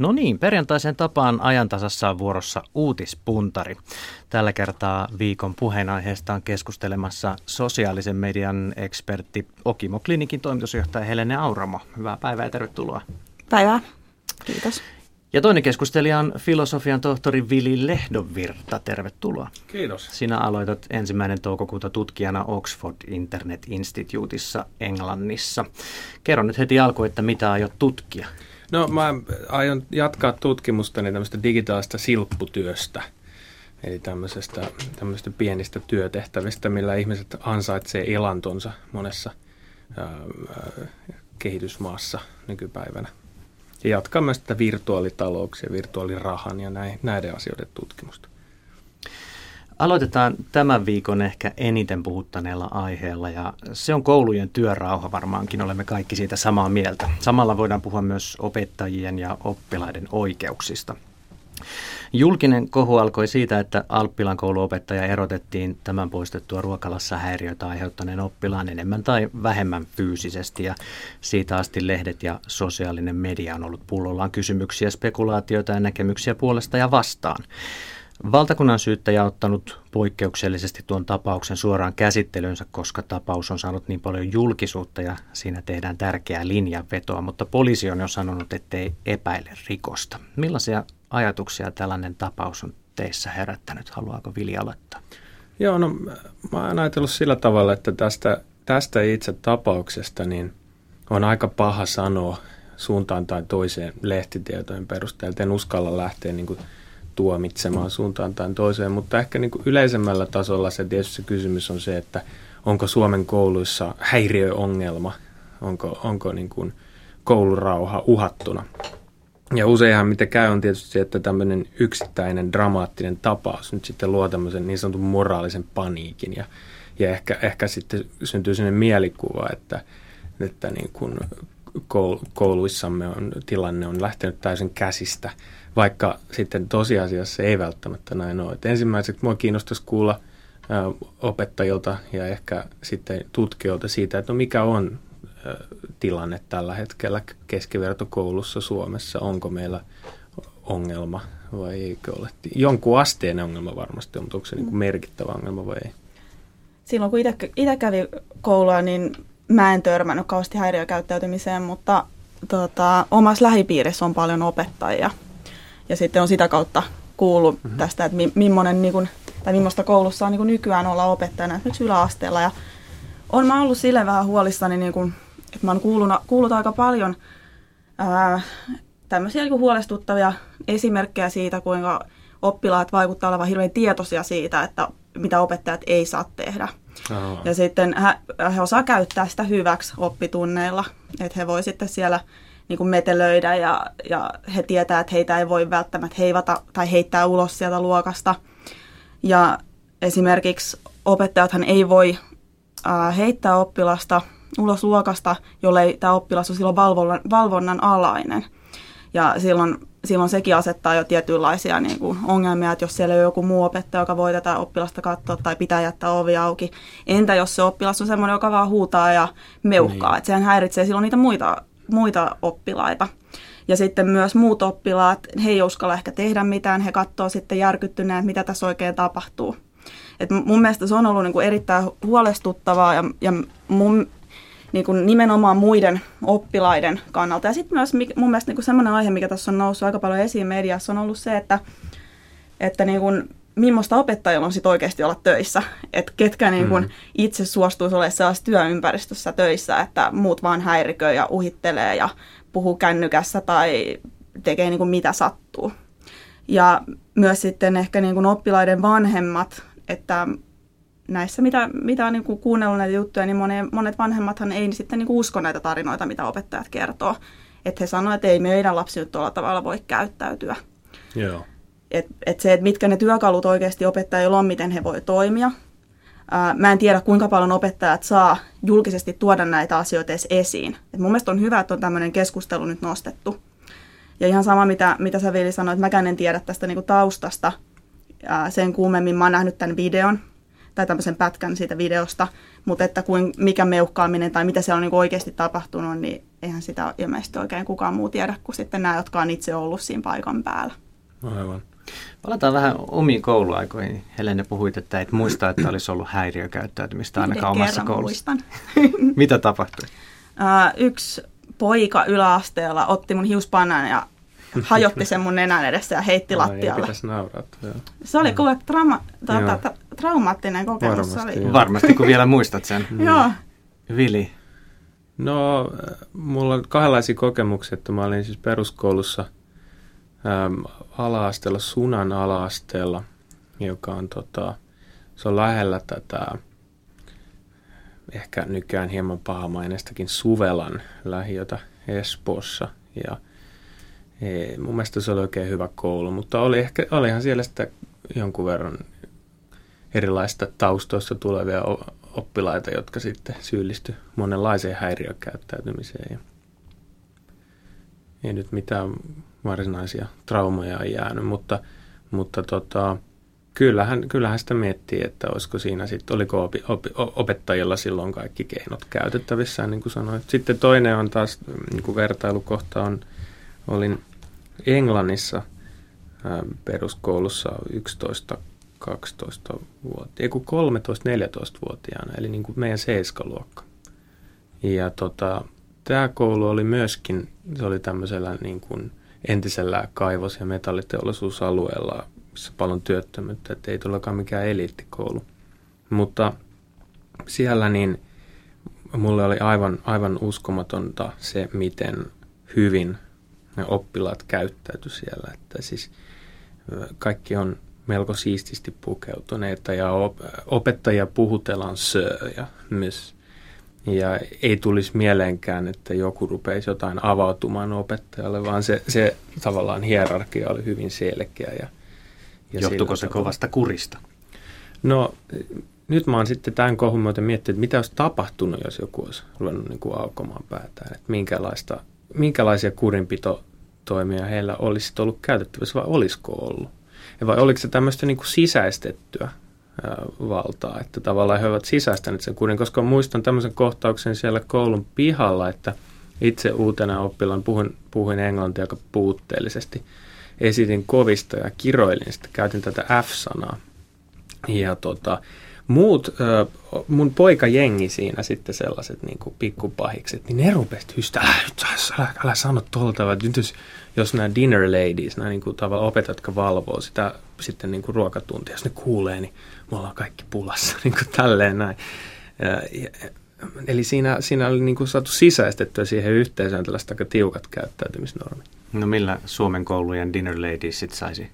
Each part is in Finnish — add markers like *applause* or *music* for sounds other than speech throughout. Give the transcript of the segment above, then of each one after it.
No niin, perjantaisen tapaan ajantasassa on vuorossa uutispuntari. Tällä kertaa viikon puheenaiheesta on keskustelemassa sosiaalisen median ekspertti Okimo Klinikin toimitusjohtaja Helene Auramo. Hyvää päivää ja tervetuloa. Päivää. Kiitos. Ja toinen keskustelija on filosofian tohtori Vili Lehdonvirta. Tervetuloa. Kiitos. Sinä aloitat ensimmäinen toukokuuta tutkijana Oxford Internet Instituteissa Englannissa. Kerro nyt heti alkuun, että mitä aiot tutkia. No mä aion jatkaa tutkimustani tämmöistä digitaalista silpputyöstä. Eli tämmöisestä, tämmöisestä pienistä työtehtävistä, millä ihmiset ansaitsee elantonsa monessa ää, kehitysmaassa nykypäivänä. Ja jatkaa myös tätä virtuaalitalouksia, virtuaalirahan ja näiden asioiden tutkimusta. Aloitetaan tämän viikon ehkä eniten puhuttaneella aiheella ja se on koulujen työrauha varmaankin, olemme kaikki siitä samaa mieltä. Samalla voidaan puhua myös opettajien ja oppilaiden oikeuksista. Julkinen kohu alkoi siitä, että Alppilan kouluopettaja erotettiin tämän poistettua ruokalassa häiriötä aiheuttaneen oppilaan enemmän tai vähemmän fyysisesti ja siitä asti lehdet ja sosiaalinen media on ollut pullollaan kysymyksiä, spekulaatioita ja näkemyksiä puolesta ja vastaan. Valtakunnan syyttäjä on ottanut poikkeuksellisesti tuon tapauksen suoraan käsittelynsä, koska tapaus on saanut niin paljon julkisuutta ja siinä tehdään tärkeää linjanvetoa, mutta poliisi on jo sanonut, ettei epäile rikosta. Millaisia ajatuksia tällainen tapaus on teissä herättänyt? Haluaako Vili aloittaa? Joo, no mä oon ajatellut sillä tavalla, että tästä, tästä itse tapauksesta niin on aika paha sanoa suuntaan tai toiseen lehtitietojen perusteella. En uskalla lähteä niin kuin tuomitsemaan suuntaan tai toiseen, mutta ehkä niin kuin yleisemmällä tasolla se tietysti se kysymys on se, että onko Suomen kouluissa häiriöongelma, onko, onko niin kuin koulurauha uhattuna. Ja useinhan mitä käy on tietysti se, että tämmöinen yksittäinen dramaattinen tapaus nyt sitten luo tämmöisen niin sanotun moraalisen paniikin ja, ja ehkä, ehkä sitten syntyy sellainen mielikuva, että, että niin kuin kouluissamme on, tilanne on lähtenyt täysin käsistä, vaikka sitten tosiasiassa ei välttämättä näin ole. Et ensimmäiseksi minua kiinnostaisi kuulla opettajilta ja ehkä sitten tutkijoilta siitä, että no mikä on tilanne tällä hetkellä keskivertokoulussa Suomessa, onko meillä ongelma vai eikö ole. Jonkun asteen ongelma varmasti on, mutta onko se niin kuin merkittävä ongelma vai ei? Silloin kun itse kävi koulua, niin mä en törmännyt kauheasti häiriökäyttäytymiseen, mutta tota, omassa lähipiirissä on paljon opettajia. Ja sitten on sitä kautta kuullut mm-hmm. tästä, että mi- millainen, niin kun, tai millaista koulussa on niin nykyään olla opettajana esimerkiksi yläasteella. Ja on mä ollut sille vähän huolissani, niin kun, että mä oon kuullut, kuullut aika paljon ää, tämmöisiä niin huolestuttavia esimerkkejä siitä, kuinka oppilaat vaikuttaa olevan hirveän tietoisia siitä, että mitä opettajat ei saa tehdä. Oh. Ja sitten he, he osaa käyttää sitä hyväksi oppitunneilla, että he voi sitten siellä niin kuin metelöidä ja, ja he tietää, että heitä ei voi välttämättä heivata tai heittää ulos sieltä luokasta. Ja esimerkiksi opettajathan ei voi äh, heittää oppilasta ulos luokasta, jollei tämä oppilas on silloin valvonnan, valvonnan alainen. Ja silloin silloin sekin asettaa jo tietynlaisia niin kuin ongelmia, että jos siellä on joku muu opettaja, joka voi tätä oppilasta katsoa tai pitää jättää ovi auki. Entä jos se oppilas on semmoinen, joka vaan huutaa ja meuhkaa, niin. että sehän häiritsee silloin niitä muita, muita oppilaita. Ja sitten myös muut oppilaat, he ei uskalla ehkä tehdä mitään, he katsoo sitten järkyttyneen, mitä tässä oikein tapahtuu. Et mun mielestä se on ollut niin kuin erittäin huolestuttavaa ja, ja mun niin kuin nimenomaan muiden oppilaiden kannalta. Ja sitten myös mun mielestä niin semmoinen aihe, mikä tässä on noussut aika paljon esiin mediassa, on ollut se, että, että niin kuin, millaista opettajilla on sit oikeasti olla töissä. Että ketkä niin kuin mm. itse suostuisi olemaan sellaisessa työympäristössä töissä, että muut vaan häiriköi ja uhittelee ja puhuu kännykässä tai tekee niin kuin mitä sattuu. Ja myös sitten ehkä niin kuin oppilaiden vanhemmat, että näissä, mitä, mitä on niin kuin kuunnellut näitä juttuja, niin monet, monet vanhemmathan ei sitten niin kuin usko näitä tarinoita, mitä opettajat kertoo. Että he sanoivat, että ei meidän lapsi nyt tuolla tavalla voi käyttäytyä. Joo. Et, et se, että mitkä ne työkalut oikeasti opettajilla on, miten he voi toimia. Ää, mä en tiedä, kuinka paljon opettajat saa julkisesti tuoda näitä asioita edes esiin. Et mun mielestä on hyvä, että on tämmöinen keskustelu nyt nostettu. Ja ihan sama, mitä, mitä sä Veli sanoit, mäkään en tiedä tästä niinku taustasta ää, sen kuumemmin. Mä oon nähnyt tämän videon, tai tämmöisen pätkän siitä videosta, mutta että kuin, mikä meuhkaaminen tai mitä se on niin oikeasti tapahtunut, niin eihän sitä ilmeisesti oikein kukaan muu tiedä kuin sitten nämä, jotka on itse ollut siinä paikan päällä. Aivan. Palataan vähän omiin kouluaikoihin. Helene puhuit, että et muista, että olisi ollut häiriökäyttäytymistä ainakaan Yhden omassa koulussa. *laughs* Mitä tapahtui? Uh, yksi poika yläasteella otti mun hiuspannan ja hajotti sen mun nenän edessä ja heitti Ai, lattialle. Ei nauraa. Se oli kuule trauma, tuota, Joo. ta, traumaattinen kokemus. Varmasti, se oli. joo. Varmasti, kun vielä muistat sen. *laughs* Joo. Vili, No, äh, mulla on kahdenlaisia kokemuksia, että mä olin siis peruskoulussa äm, ala-asteella, Sunan ala-asteella, joka on tota, se on lähellä tätä ehkä nykyään hieman pahamainestakin Suvelan lähiötä Espoossa. Ja e, mun mielestä se oli oikein hyvä koulu, mutta oli ehkä, olihan siellä sitä jonkun verran erilaista taustoista tulevia oppilaita, jotka sitten syyllistyi monenlaiseen häiriökäyttäytymiseen. Ja ei nyt mitään varsinaisia traumoja on jäänyt, mutta, mutta tota, kyllähän, kyllähän sitä miettii, että olisiko siinä sitten, oliko opi, opi, opettajilla silloin kaikki keinot käytettävissä, niin kuin sanoit. Sitten toinen on taas, niin kuin vertailukohta on, olin Englannissa ää, peruskoulussa 11 12-vuotiaana, ei kun 13-14-vuotiaana, eli niin kuin meidän seiskaluokka. Ja tota, tämä koulu oli myöskin, se oli tämmöisellä niin kuin entisellä kaivos- ja metalliteollisuusalueella, missä paljon työttömyyttä, että ei todellakaan mikään eliittikoulu. Mutta siellä niin mulle oli aivan, aivan uskomatonta se, miten hyvin ne oppilaat käyttäytyi siellä. Että siis kaikki on melko siististi pukeutuneita ja op- opettajia puhutellaan sö ja myös. Ja ei tulisi mieleenkään, että joku rupeisi jotain avautumaan opettajalle, vaan se, se tavallaan hierarkia oli hyvin selkeä. Ja, ja johtuuko sillä se tavalla- kovasta kurista? No nyt mä oon sitten tämän kohun myötä miettinyt, että mitä olisi tapahtunut, jos joku olisi ruvennut niin kuin aukomaan päätään. Että minkälaista, minkälaisia kurinpitotoimia heillä olisi ollut käytettävissä vai olisiko ollut. Ja vai oliko se tämmöistä niin kuin sisäistettyä valtaa, että tavallaan he ovat sisäistäneet sen kurin, koska muistan tämmöisen kohtauksen siellä koulun pihalla, että itse uutena oppilaan puhuin, puhuin englantia aika puutteellisesti. Esitin kovista ja kiroilin, sitten käytin tätä F-sanaa. Ja tota, muut, mun poikajengi siinä sitten sellaiset niin kuin pikkupahikset, niin ne rupesivat hystä, älä, älä, älä sano tuolta, jos, jos nämä dinner ladies, nämä niin kuin tavallaan opettajat, jotka valvoo sitä sitten niin kuin ruokatuntia, jos ne kuulee, niin me ollaan kaikki pulassa, *laughs* niin kuin tälleen näin. Ja, ja, eli siinä, siinä oli niin kuin saatu sisäistettyä siihen yhteisöön tällaiset aika tiukat käyttäytymisnormit. No millä Suomen koulujen dinner ladies sit saisi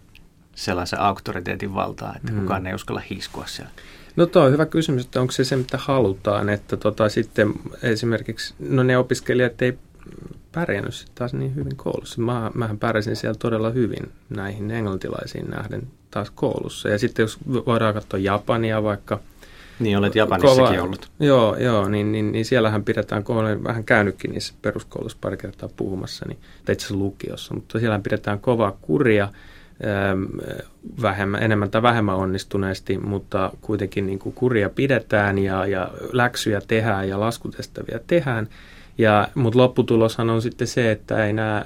sellaisen auktoriteetin valtaa, että Mm. kukaan ei uskalla hiiskua siellä? No tuo on hyvä kysymys, että onko se se, mitä halutaan, että tota, sitten esimerkiksi, no ne opiskelijat ei pärjännyt sitten taas niin hyvin koulussa. Mä, mähän pärjäsin siellä todella hyvin näihin englantilaisiin nähden taas koulussa. Ja sitten jos voidaan katsoa Japania vaikka. Niin olet Japanissakin ollut. Joo, joo niin, niin, niin siellähän pidetään, kun olen vähän käynytkin niissä peruskoulussa pari kertaa puhumassa, niin, tai itse asiassa lukiossa, mutta siellähän pidetään kovaa kuria, äm, vähemmän, enemmän tai vähemmän onnistuneesti, mutta kuitenkin niin kuin kuria pidetään ja, ja läksyjä tehdään ja laskutehtäviä tehdään. Ja, mutta lopputuloshan on sitten se, että ei nämä äh,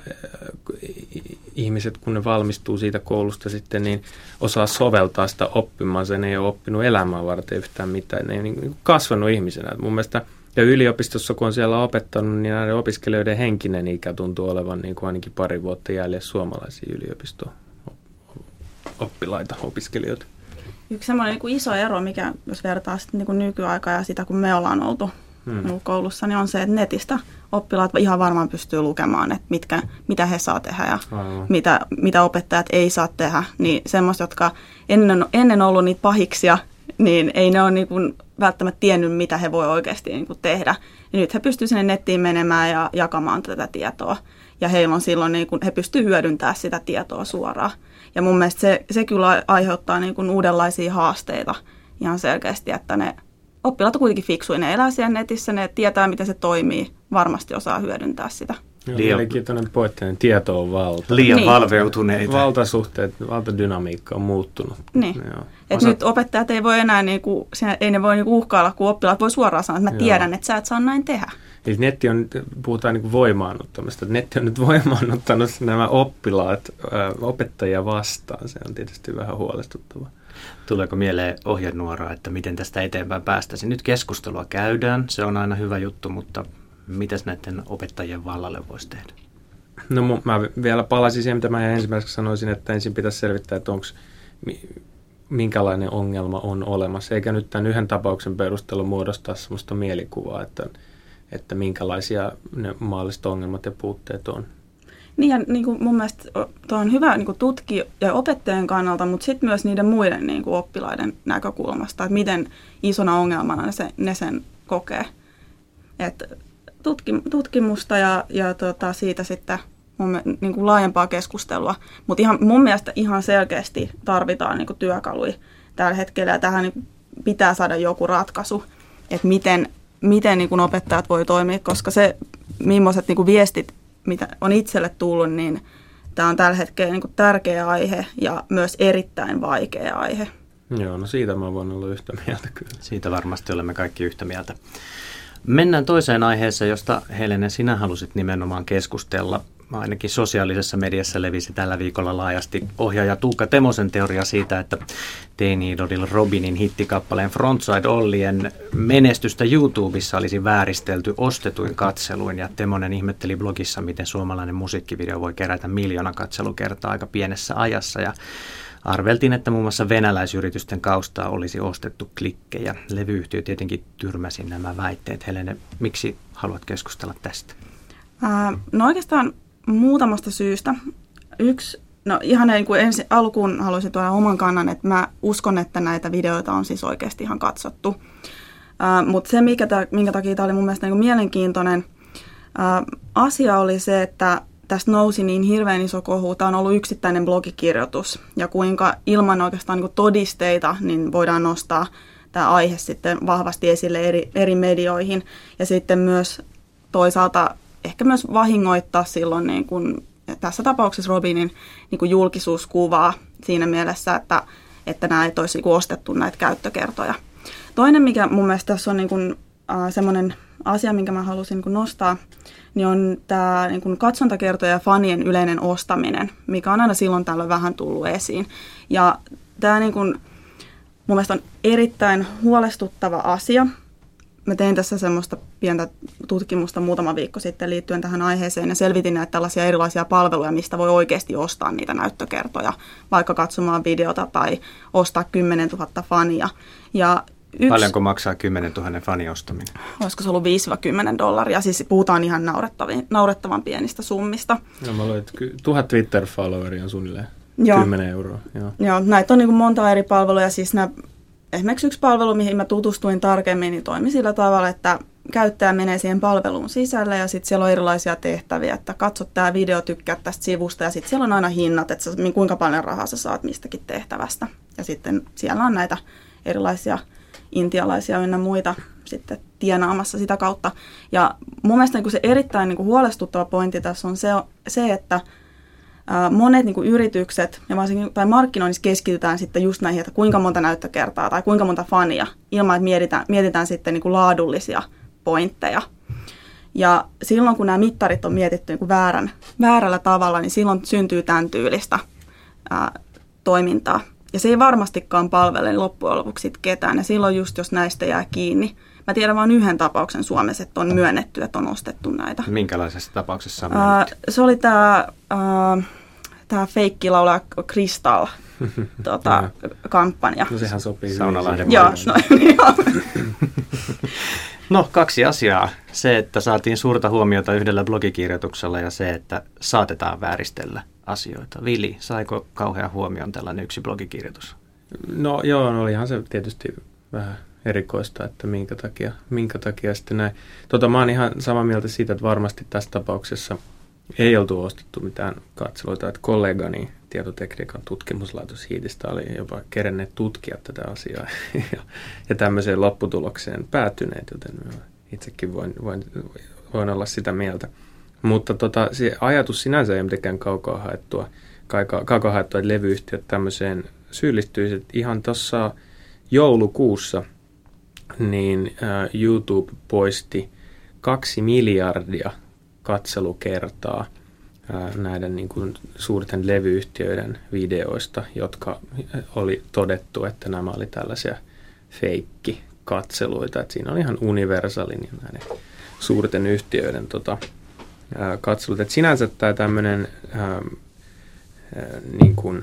ihmiset, kun ne valmistuu siitä koulusta sitten, niin osaa soveltaa sitä oppimaan. Sen ei ole oppinut elämää varten yhtään mitään. Ne ei niin kasvanut ihmisenä. Mun mielestä ja yliopistossa, kun on siellä opettanut, niin näiden opiskelijoiden henkinen ikä tuntuu olevan niin kuin ainakin pari vuotta jäljessä suomalaisia yliopisto oppilaita, opiskelijoita. Yksi semmoinen niin kuin iso ero, mikä jos vertaa sitten niin kuin nykyaikaa ja sitä, kun me ollaan oltu Hmm. koulussa, niin on se, että netistä oppilaat ihan varmaan pystyy lukemaan, että mitkä, mitä he saa tehdä ja Aivan. mitä, mitä opettajat ei saa tehdä. Niin semmoista, jotka ennen, ennen ollut niitä pahiksia, niin ei ne ole niin kuin välttämättä tiennyt, mitä he voi oikeasti niin kuin tehdä. Ja nyt he pystyvät sinne nettiin menemään ja jakamaan tätä tietoa. Ja heillä on silloin, niin kuin, he pystyvät hyödyntämään sitä tietoa suoraan. Ja mun mielestä se, se kyllä aiheuttaa niin kuin uudenlaisia haasteita ihan selkeästi, että ne oppilaat on kuitenkin fiksuja. Ne elää siellä netissä, ne tietää, miten se toimii, varmasti osaa hyödyntää sitä. Liian, mielenkiintoinen pointtinen tieto on valta. Liian niin. valveutuneita. Valtasuhteet, valtadynamiikka on muuttunut. Niin. Et nyt opettajat ei voi enää, niinku, ei ne voi niinku uhkailla, kun oppilaat voi suoraan sanoa, että mä tiedän, että sä et saa näin tehdä. Eli netti on, puhutaan niin voimaannuttamista. Netti on nyt voimaannuttanut nämä oppilaat opettajia vastaan. Se on tietysti vähän huolestuttavaa. Tuleeko mieleen ohjenuoraa, että miten tästä eteenpäin päästäisiin? Nyt keskustelua käydään, se on aina hyvä juttu, mutta mitäs näiden opettajien vallalle voisi tehdä? No mä vielä palasin siihen, mitä mä ensimmäiseksi sanoisin, että ensin pitäisi selvittää, että onko minkälainen ongelma on olemassa, eikä nyt tämän yhden tapauksen perusteella muodostaa sellaista mielikuvaa, että, että minkälaisia ne mahdolliset ongelmat ja puutteet on. Niin ja niin kuin mun mielestä tuo on hyvä niin tutki ja opettajien kannalta, mutta sitten myös niiden muiden niin kuin oppilaiden näkökulmasta, että miten isona ongelmana ne, se, ne sen kokee. Et tutki, tutkimusta ja, ja tota, siitä sitten mun, niin kuin laajempaa keskustelua. Mutta ihan, mun mielestä ihan selkeästi tarvitaan niin kuin työkaluja tällä hetkellä ja tähän niin pitää saada joku ratkaisu, että miten, miten niin kuin opettajat voi toimia, koska se, millaiset niin kuin viestit mitä on itselle tullut, niin tämä on tällä hetkellä niin kuin tärkeä aihe ja myös erittäin vaikea aihe. Joo, no siitä mä voin olla yhtä mieltä kyllä. Siitä varmasti olemme kaikki yhtä mieltä. Mennään toiseen aiheeseen, josta Helene sinä halusit nimenomaan keskustella ainakin sosiaalisessa mediassa levisi tällä viikolla laajasti ohjaaja Tuukka Temosen teoria siitä, että teini Idolil Robinin hittikappaleen Frontside Ollien menestystä YouTubessa olisi vääristelty ostetuin katseluin ja Temonen ihmetteli blogissa, miten suomalainen musiikkivideo voi kerätä miljoona katselukertaa aika pienessä ajassa ja Arveltiin, että muun muassa venäläisyritysten kaustaa olisi ostettu klikkejä. Levyyhtiö tietenkin tyrmäsi nämä väitteet. Helene, miksi haluat keskustella tästä? no oikeastaan muutamasta syystä. Yksi, no ihan niin kuin ensi, alkuun haluaisin tuoda oman kannan, että mä uskon, että näitä videoita on siis oikeasti ihan katsottu. Uh, Mutta se, mikä tää, minkä takia tämä oli mun mielestä niin kuin mielenkiintoinen uh, asia oli se, että tästä nousi niin hirveän iso kohu. Tämä on ollut yksittäinen blogikirjoitus ja kuinka ilman oikeastaan niin kuin todisteita niin voidaan nostaa tämä aihe sitten vahvasti esille eri, eri medioihin. Ja sitten myös toisaalta ehkä myös vahingoittaa silloin niin kuin, tässä tapauksessa Robinin niin kuin julkisuuskuvaa siinä mielessä, että, että nämä ei olisi niin ostettu näitä käyttökertoja. Toinen, mikä mun mielestä tässä on niin kuin, äh, semmoinen asia, minkä mä halusin niin kuin nostaa, niin on tämä niin kuin katsontakertoja ja fanien yleinen ostaminen, mikä on aina silloin tällöin vähän tullut esiin. Ja tämä niin kuin, mun mielestä on erittäin huolestuttava asia, mä tein tässä semmoista pientä tutkimusta muutama viikko sitten liittyen tähän aiheeseen ja selvitin näitä tällaisia erilaisia palveluja, mistä voi oikeasti ostaa niitä näyttökertoja, vaikka katsomaan videota tai ostaa 10 000 fania. Ja yksi, Paljonko maksaa 10 000 fani ostaminen? Olisiko se ollut 5-10 dollaria, siis puhutaan ihan naurettavan pienistä summista. No mä luulen, että tuhat Twitter-followeria on suunnilleen. Joo. 10 euroa. Joo. Joo, näitä on niin monta eri palvelua. Siis nämä esimerkiksi yksi palvelu, mihin mä tutustuin tarkemmin, niin toimi sillä tavalla, että käyttäjä menee siihen palveluun sisälle ja sitten siellä on erilaisia tehtäviä, että katso tämä video, tykkää tästä sivusta ja sitten siellä on aina hinnat, että sä, kuinka paljon rahaa sä saat mistäkin tehtävästä. Ja sitten siellä on näitä erilaisia intialaisia ynnä muita sitten tienaamassa sitä kautta. Ja mun mielestä niin se erittäin niin huolestuttava pointti tässä on se, se että monet niin kuin yritykset ja varsinkin, tai markkinoinnissa keskitytään sitten just näihin, että kuinka monta näyttökertaa tai kuinka monta fania, ilman että mietitään, mietitään sitten niin kuin laadullisia pointteja. Ja silloin, kun nämä mittarit on mietitty niin kuin väärän, väärällä tavalla, niin silloin syntyy tämän tyylistä ää, toimintaa. Ja se ei varmastikaan palvele loppujen lopuksi ketään. Ja silloin just, jos näistä jää kiinni, Mä tiedän vain yhden tapauksen Suomessa, että on myönnetty, että on ostettu näitä. Minkälaisessa tapauksessa on Se oli tämä tämä feikkilaulaja Crystal *laughs* tuota, kampanja. No sehän sopii. Saunalahden Joo, no, *laughs* *laughs* no kaksi asiaa. Se, että saatiin suurta huomiota yhdellä blogikirjoituksella ja se, että saatetaan vääristellä asioita. Vili, saiko kauhean huomion tällainen yksi blogikirjoitus? No joo, no olihan se tietysti vähän erikoista, että minkä takia, minkä takia sitten näin. Tota, mä oon ihan samaa mieltä siitä, että varmasti tässä tapauksessa – ei oltu ostettu mitään katseluita, että kollegani tietotekniikan tutkimuslaitos Hiitistä oli jopa kerenneet tutkia tätä asiaa *laughs* ja, ja tämmöiseen lopputulokseen päätyneet, joten itsekin voin, voin, voin olla sitä mieltä. Mutta tota, se ajatus sinänsä ei mitenkään kaukaa haettua, kaukaa haettua, että levyyhtiöt tämmöiseen syyllistyisivät. Ihan tuossa joulukuussa niin äh, YouTube poisti kaksi miljardia katselukertaa näiden niin kuin, suurten levyyhtiöiden videoista, jotka oli todettu, että nämä oli tällaisia feikki katseluita. Että siinä on ihan universaalin niin näiden suurten yhtiöiden tota, katselut. Et sinänsä tämä tämmöinen niin kuin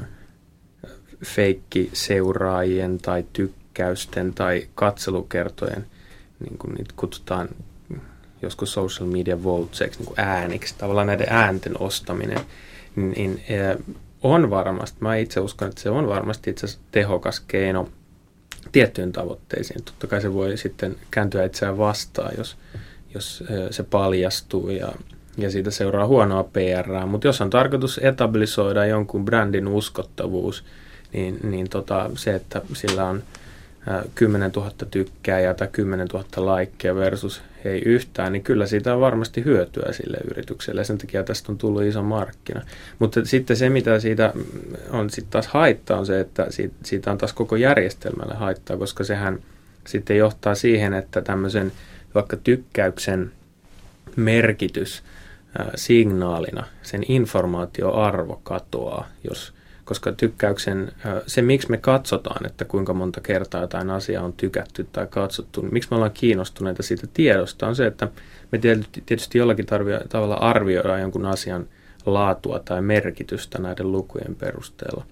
feikki seuraajien tai tykkäysten tai katselukertojen, niin kuin niitä kutsutaan joskus social media voteseksi, niin ääniksi, tavallaan näiden äänten ostaminen, niin, niin on varmasti, mä itse uskon, että se on varmasti itse asiassa tehokas keino tiettyyn tavoitteisiin. Totta kai se voi sitten kääntyä itseään vastaan, jos, jos se paljastuu ja, ja siitä seuraa huonoa PR. Mutta jos on tarkoitus etablisoida jonkun brändin uskottavuus, niin, niin tota, se, että sillä on 10 000 tykkää tai 10 000 laikkea versus ei yhtään, niin kyllä siitä on varmasti hyötyä sille yritykselle. Sen takia tästä on tullut iso markkina. Mutta sitten se, mitä siitä on sitten taas haittaa, on se, että siitä on taas koko järjestelmälle haittaa, koska sehän sitten johtaa siihen, että tämmöisen vaikka tykkäyksen merkitys signaalina, sen informaatioarvo katoaa, jos koska tykkäyksen, se miksi me katsotaan, että kuinka monta kertaa jotain asiaa on tykätty tai katsottu, niin miksi me ollaan kiinnostuneita siitä tiedosta, on se, että me tietysti jollakin tavalla arvioidaan jonkun asian laatua tai merkitystä näiden lukujen perusteella.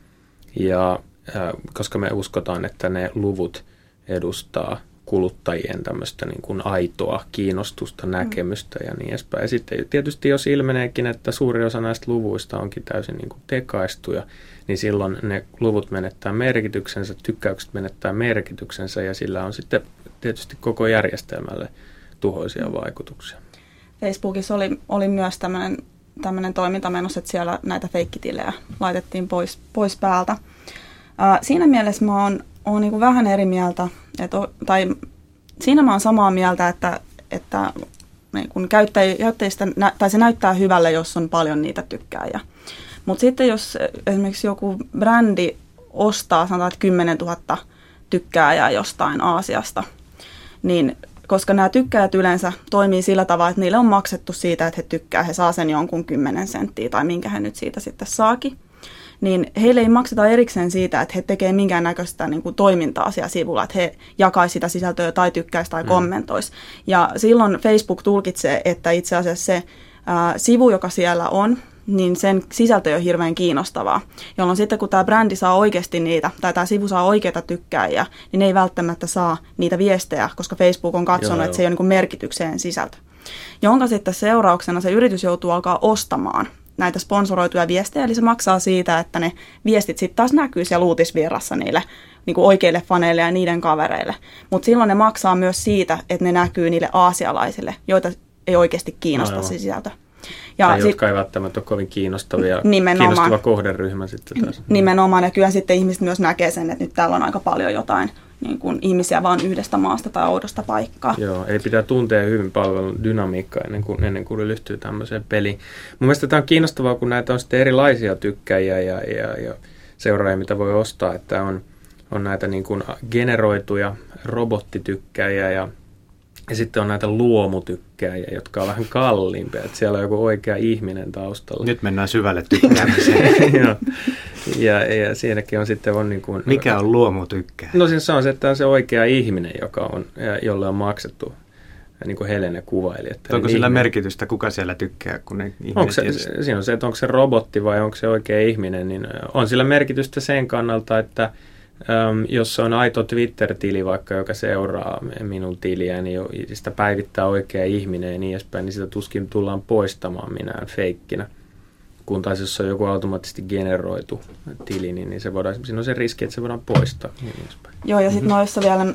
Ja koska me uskotaan, että ne luvut edustaa kuluttajien tämmöistä niin kuin aitoa kiinnostusta, näkemystä ja niin edespäin. Ja sitten tietysti jos ilmeneekin, että suuri osa näistä luvuista onkin täysin niin kuin tekaistuja, niin silloin ne luvut menettää merkityksensä, tykkäykset menettää merkityksensä ja sillä on sitten tietysti koko järjestelmälle tuhoisia vaikutuksia. Facebookissa oli, oli myös tämmöinen, tämmöinen toiminta menossa, että siellä näitä feikkitilejä laitettiin pois, pois päältä. Ää, siinä mielessä mä oon, oon niin vähän eri mieltä, että, tai siinä mä oon samaa mieltä, että, että niin kun käyttäjistä, tai se näyttää hyvälle, jos on paljon niitä tykkääjiä. Mutta sitten jos esimerkiksi joku brändi ostaa sanotaan, että 10 000 tykkääjää jostain Aasiasta, niin koska nämä tykkäjät yleensä toimii sillä tavalla, että niille on maksettu siitä, että he tykkää, he saa sen jonkun 10 senttiä tai minkä he nyt siitä sitten saakin, niin heille ei makseta erikseen siitä, että he tekevät minkäännäköistä niin kuin toimintaa siellä sivulla, että he jakaisivat sitä sisältöä tai tykkäisi tai mm. kommentoisi. Ja silloin Facebook tulkitsee, että itse asiassa se ää, sivu, joka siellä on, niin sen sisältö ole hirveän kiinnostavaa. Jolloin sitten kun tämä brändi saa oikeasti niitä, tai tämä sivu saa oikeita tykkääjiä, niin ne ei välttämättä saa niitä viestejä, koska Facebook on katsonut, joo, että joo. se ei ole niin merkitykseen sisältö. Jonka sitten seurauksena se yritys joutuu alkaa ostamaan näitä sponsoroituja viestejä, eli se maksaa siitä, että ne viestit sitten taas näkyy siellä uutisvirrassa niille niin kuin oikeille faneille ja niiden kavereille. Mutta silloin ne maksaa myös siitä, että ne näkyy niille aasialaisille, joita ei oikeasti kiinnosta se sisältö. Ja tai sit, jotka ei välttämättä ole kovin kiinnostavia, nimenomaan, kiinnostava kohderyhmä sitten taas. Nimenomaan, ja kyllä sitten ihmiset myös näkee sen, että nyt täällä on aika paljon jotain niin kuin ihmisiä vaan yhdestä maasta tai oudosta paikkaa. Joo, eli pitää tuntea hyvin palvelun dynamiikkaa ennen kuin, ennen kuin lyhtyy tämmöiseen peliin. Mun mielestä tämä on kiinnostavaa, kun näitä on sitten erilaisia tykkäjiä ja, ja, ja seuraajia, mitä voi ostaa, että on, on näitä niin kuin generoituja robottitykkäjiä ja ja sitten on näitä luomutykkääjiä, jotka on vähän kalliimpia, että siellä on joku oikea ihminen taustalla. Nyt mennään syvälle tykkäämiseen. *laughs* ja, ja siinäkin on sitten on niin kuin... Mikä on luomutykkää? No siis se on se, että on se oikea ihminen, joka on, jolle on maksettu niin kuin Helene kuvaili. Että onko sillä ihminen. merkitystä, kuka siellä tykkää, kun ne onko se, siinä on se, että onko se robotti vai onko se oikea ihminen, niin on sillä merkitystä sen kannalta, että Um, jos on aito Twitter-tili vaikka, joka seuraa minun tiliä, niin sitä päivittää oikea ihminen ja niin edespäin, niin sitä tuskin tullaan poistamaan minään feikkinä. Kun taas jos on joku automaattisesti generoitu tili, niin, niin se voidaan, siinä on se riski, että se voidaan poistaa. Niin edespäin. Joo, ja sitten mm-hmm. noissa vielä,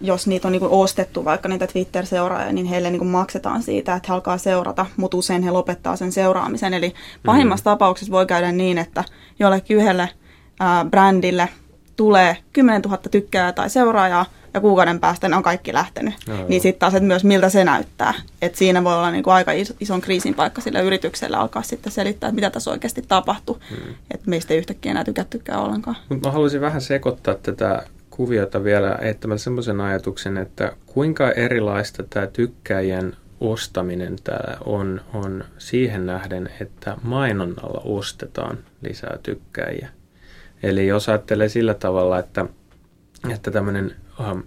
jos niitä on niinku ostettu vaikka niitä Twitter-seuraajia, niin heille niinku maksetaan siitä, että he alkaa seurata, mutta usein he lopettaa sen seuraamisen. Eli pahimmassa mm. tapauksessa voi käydä niin, että jollekin yhdelle ää, brändille – tulee 10 000 tykkää tai seuraajaa, ja kuukauden päästä ne on kaikki lähtenyt. No, niin sitten taas, että myös miltä se näyttää. Että siinä voi olla niin kuin aika ison kriisin paikka sillä yrityksellä alkaa sitten selittää, että mitä tässä oikeasti tapahtui. Hmm. Että meistä ei yhtäkkiä enää tykättykään ollenkaan. Mä haluaisin vähän sekoittaa tätä kuviota vielä heittämällä semmoisen ajatuksen, että kuinka erilaista tämä tykkäjien ostaminen täällä on, on siihen nähden, että mainonnalla ostetaan lisää tykkäjiä. Eli jos ajattelee sillä tavalla, että, että tämmöinen ähm,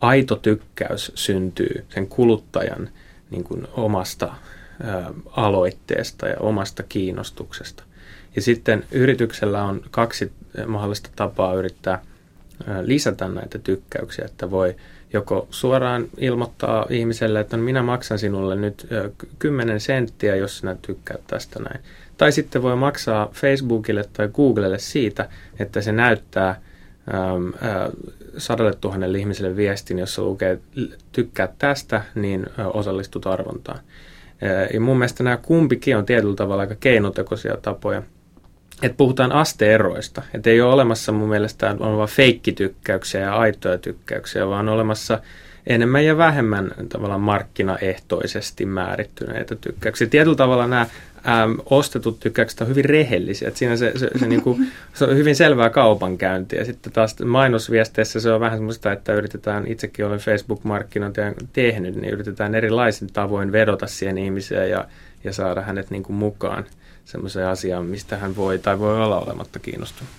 aito tykkäys syntyy sen kuluttajan niin kuin omasta äh, aloitteesta ja omasta kiinnostuksesta. Ja sitten yrityksellä on kaksi mahdollista tapaa yrittää äh, lisätä näitä tykkäyksiä, että voi joko suoraan ilmoittaa ihmiselle, että no minä maksan sinulle nyt 10 senttiä, jos sinä tykkäät tästä näin. Tai sitten voi maksaa Facebookille tai Googlelle siitä, että se näyttää sadalle tuhannelle ihmiselle viestin, jossa lukee tykkää tästä, niin osallistut arvontaan. Ja mun mielestä nämä kumpikin on tietyllä tavalla aika keinotekoisia tapoja. Että puhutaan asteeroista. Että ei ole olemassa mun mielestä on vain feikkitykkäyksiä ja aitoja tykkäyksiä, vaan on olemassa enemmän ja vähemmän tavallaan markkinaehtoisesti määrittyneitä tykkäyksiä. Tietyllä tavalla nämä äm, ostetut tykkäykset on hyvin rehellisiä. Että siinä se, se, se, niinku, se on hyvin selvää kaupankäyntiä. Sitten taas mainosviesteissä se on vähän semmoista, että yritetään, itsekin olen Facebook-markkinointia tehnyt, niin yritetään erilaisin tavoin vedota siihen ihmiseen ja, ja saada hänet niinku mukaan semmoiseen asiaan, mistä hän voi tai voi olla olematta kiinnostunut.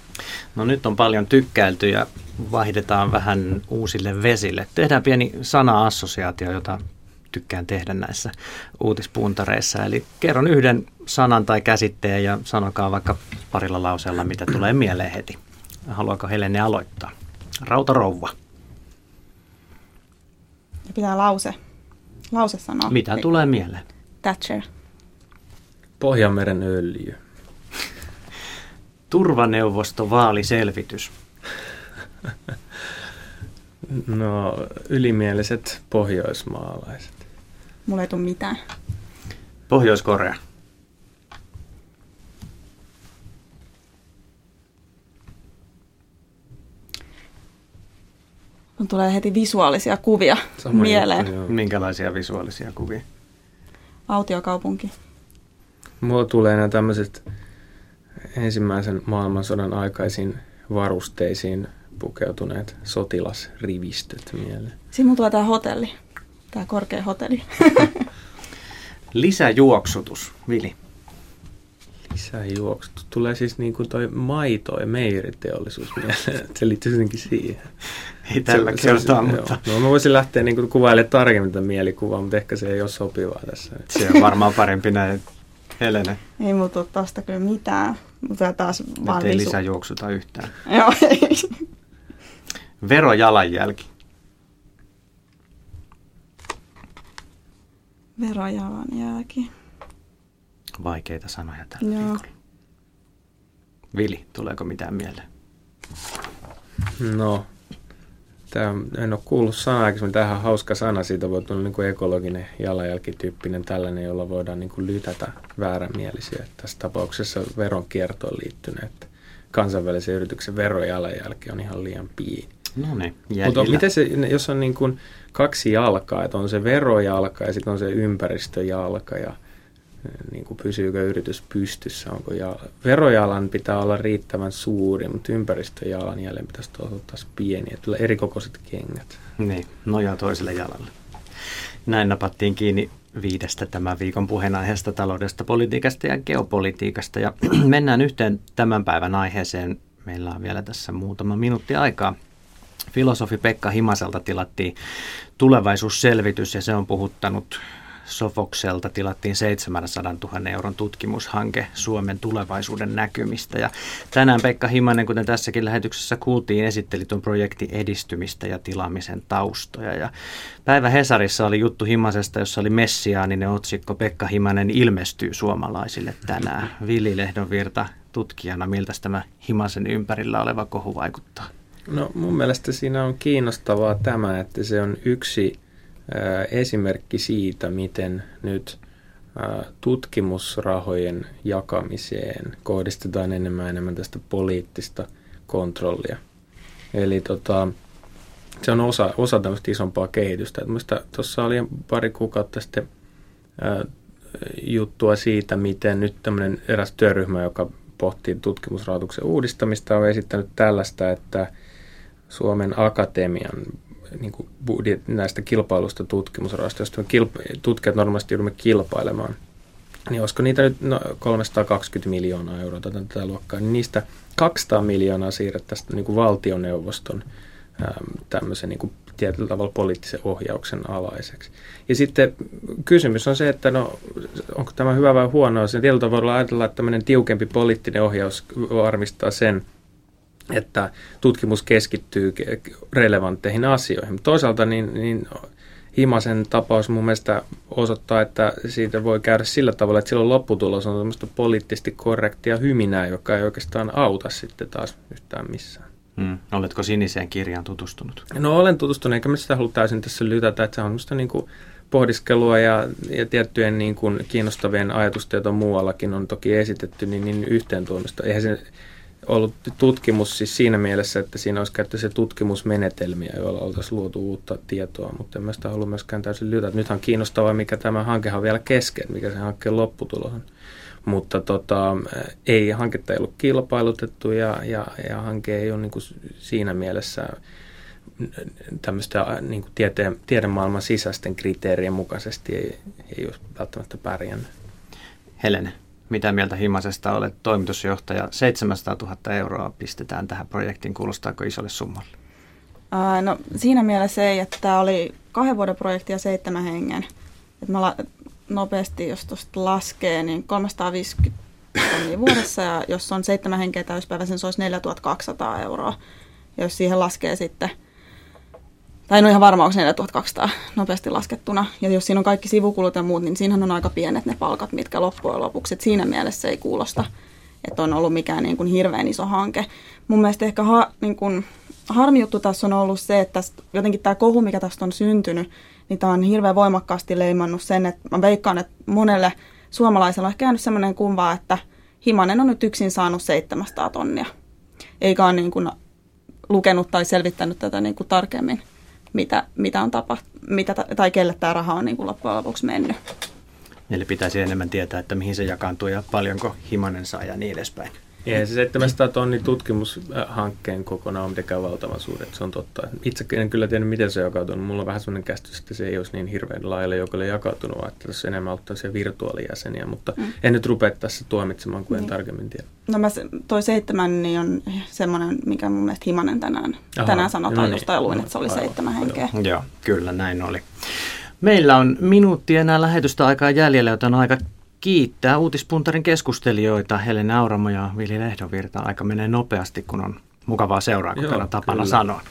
No nyt on paljon tykkäilty ja vaihdetaan vähän uusille vesille. Tehdään pieni sana-assosiaatio, jota tykkään tehdä näissä uutispuntareissa. Eli kerron yhden sanan tai käsitteen ja sanokaa vaikka parilla lauseella, mitä tulee mieleen heti. Haluaako Helene aloittaa? Rautarouva. Ja pitää lause. Lause sanoa. Mitä tulee mieleen? Thatcher. Pohjanmeren öljy. Turvaneuvosto vaaliselvitys. *laughs* No, ylimieliset pohjoismaalaiset. Mulla ei tule mitään. Pohjois-Korea. Mun tulee heti visuaalisia kuvia Sama mieleen. Juttu, Minkälaisia visuaalisia kuvia? Autiokaupunki. Mulla tulee nämä tämmöiset ensimmäisen maailmansodan aikaisiin varusteisiin pukeutuneet sotilasrivistöt mieleen. Siinä mulla tulee tämä hotelli, tämä korkea hotelli. *laughs* Lisäjuoksutus, Vili. Lisäjuoksutus. Tulee siis niin kuin toi maito- ja meiriteollisuus mieleen. Se liittyy jotenkin siihen. Ei tällä se, kertaa, se, mutta... No, mä voisin lähteä niin kuin kuvailemaan tarkemmin tätä mielikuvaa, mutta ehkä se ei ole sopivaa tässä. Se on varmaan parempi näin. Helene. Ei tule tosta kyllä mitään. Mutta taas vaan ei lisäjuoksuta yhtään. *laughs* Joo, ei. Verojalanjälki. Verojalanjälki. Vaikeita sanoja tällä Joo. viikolla. Vili, tuleeko mitään mieleen? No, Tämä, en ole kuullut sanaa, mutta tämähän on hauska sana. Siitä voi tulla niin kuin ekologinen jalanjälkityyppinen tällainen, jolla voidaan niin kuin lytätä väärämielisiä. Tässä tapauksessa veronkiertoon liittyneet kansainvälisen yrityksen verojalanjälki on ihan liian pieni. No niin, Mutta miten se, jos on niin kuin kaksi jalkaa, että on se verojalka ja sitten on se ympäristöjalka ja niin kuin pysyykö yritys pystyssä, onko ja verojalan pitää olla riittävän suuri, mutta ympäristöjalan jälleen pitäisi olla taas pieni, että tulee erikokoiset kengät. Niin, nojaa toiselle jalalle. Näin napattiin kiinni viidestä tämän viikon puheenaiheesta taloudesta, politiikasta ja geopolitiikasta. Ja *clears throat* mennään yhteen tämän päivän aiheeseen. Meillä on vielä tässä muutama minuutti aikaa. Filosofi Pekka Himaselta tilattiin tulevaisuusselvitys ja se on puhuttanut Sofokselta tilattiin 700 000 euron tutkimushanke Suomen tulevaisuuden näkymistä. Ja tänään Pekka Himanen, kuten tässäkin lähetyksessä kuultiin, esitteli tuon projektin edistymistä ja tilaamisen taustoja. Ja päivä Hesarissa oli juttu Himasesta, jossa oli messiaaninen otsikko Pekka Himanen ilmestyy suomalaisille tänään. Vili Lehdonvirta tutkijana, miltä tämä Himasen ympärillä oleva kohu vaikuttaa? No mun mielestä siinä on kiinnostavaa tämä, että se on yksi esimerkki siitä, miten nyt tutkimusrahojen jakamiseen kohdistetaan enemmän enemmän tästä poliittista kontrollia. Eli tota, se on osa, osa tämmöistä isompaa kehitystä. Tuossa oli pari kuukautta sitten ää, juttua siitä, miten nyt tämmöinen eräs työryhmä, joka pohtii tutkimusrahoituksen uudistamista, on esittänyt tällaista, että Suomen Akatemian niin kuin budjet, näistä kilpailusta me kilpa- tutkijat normaalisti joudumme kilpailemaan, niin olisiko niitä nyt no, 320 miljoonaa euroa tätä luokkaa, niin niistä 200 miljoonaa siirrettäisiin niin kuin valtioneuvoston tämmöisen niin kuin tietyllä tavalla poliittisen ohjauksen alaiseksi. Ja sitten kysymys on se, että no, onko tämä hyvä vai huono. Sen tietyllä tavalla ajatella, että tämmöinen tiukempi poliittinen ohjaus varmistaa sen, että tutkimus keskittyy relevantteihin asioihin. Toisaalta niin, niin Himasen tapaus mun mielestä osoittaa, että siitä voi käydä sillä tavalla, että silloin lopputulos on semmoista poliittisesti korrektia hyminää, joka ei oikeastaan auta sitten taas yhtään missään. Hmm. Oletko siniseen kirjaan tutustunut? No olen tutustunut, eikä mä sitä halua täysin tässä lytätä, että se on semmoista niin kuin pohdiskelua ja, ja tiettyjen niin kuin kiinnostavien ajatusten, joita muuallakin on toki esitetty, niin, niin yhteen tuomista. Eihän se ollut tutkimus siis siinä mielessä, että siinä olisi käytetty se tutkimusmenetelmiä, joilla oltaisiin luotu uutta tietoa, mutta en mä sitä halua myöskään täysin lytätä. Nythän on kiinnostavaa, mikä tämä hankehan on vielä kesken, mikä se hankkeen lopputulos on. Mutta tota, ei, hanketta ei ollut kilpailutettu ja, ja, ja hanke ei ole niin kuin siinä mielessä tämmöistä niin kuin tieteen, tiedemaailman sisäisten kriteerien mukaisesti ei, ei ole välttämättä pärjännyt. Helene, mitä mieltä Himasesta olet toimitusjohtaja? 700 000 euroa pistetään tähän projektiin. Kuulostaako isolle summalle? Ää, no siinä mielessä ei, että tämä oli kahden vuoden projekti ja seitsemän hengen. Et mä la- nopeasti, jos tuosta laskee, niin 350 tonnia vuodessa ja jos on seitsemän henkeä täyspäiväisen, se olisi 4200 euroa. Ja jos siihen laskee sitten – tai no ihan varmaan onko 4200 nopeasti laskettuna. Ja jos siinä on kaikki sivukulut ja muut, niin siinähän on aika pienet ne palkat, mitkä loppujen lopuksi. Et siinä mielessä ei kuulosta, että on ollut mikään niin kuin hirveän iso hanke. Mun mielestä ehkä ha, niin kuin, harmi juttu tässä on ollut se, että tästä, jotenkin tämä kohu, mikä tästä on syntynyt, niin tämä on hirveän voimakkaasti leimannut sen, että mä veikkaan, että monelle suomalaisella on käynyt sellainen kuva, että Himanen on nyt yksin saanut 700 tonnia, eikä ole niin kuin lukenut tai selvittänyt tätä niin kuin tarkemmin mitä, mitä on tapahtunut, mitä, tai kelle tämä raha on niin kuin loppujen lopuksi mennyt. Eli pitäisi enemmän tietää, että mihin se jakaantuu ja paljonko himanen saa ja niin edespäin. Ja se 700 tonni tutkimushankkeen kokonaan on mitenkään valtavan suuri, se on totta. Itse en kyllä tiedä, miten se jakautuu. Mulla on vähän sellainen käsitys, että se ei olisi niin hirveän laajalle jokalle jakautunut, vaan että tässä enemmän ollut virtuaalijäseniä, mutta mm. en nyt rupea tässä tuomitsemaan, kun en niin. tarkemmin tiedä. No mä, toi seitsemän niin on semmoinen, mikä mun mielestä Himanen tänään, Aha, tänään sanotaan, no niin, josta luin, että se oli seitsemän henkeä. Joo, kyllä näin oli. Meillä on minuutti enää lähetystä aikaa jäljellä, joten on aika kiittää Uutispuntarin keskustelijoita Helene Auramo ja Vili Lehdonvirta. Aika menee nopeasti, kun on mukavaa seuraa, kuten on tapana kyllä. sanoa.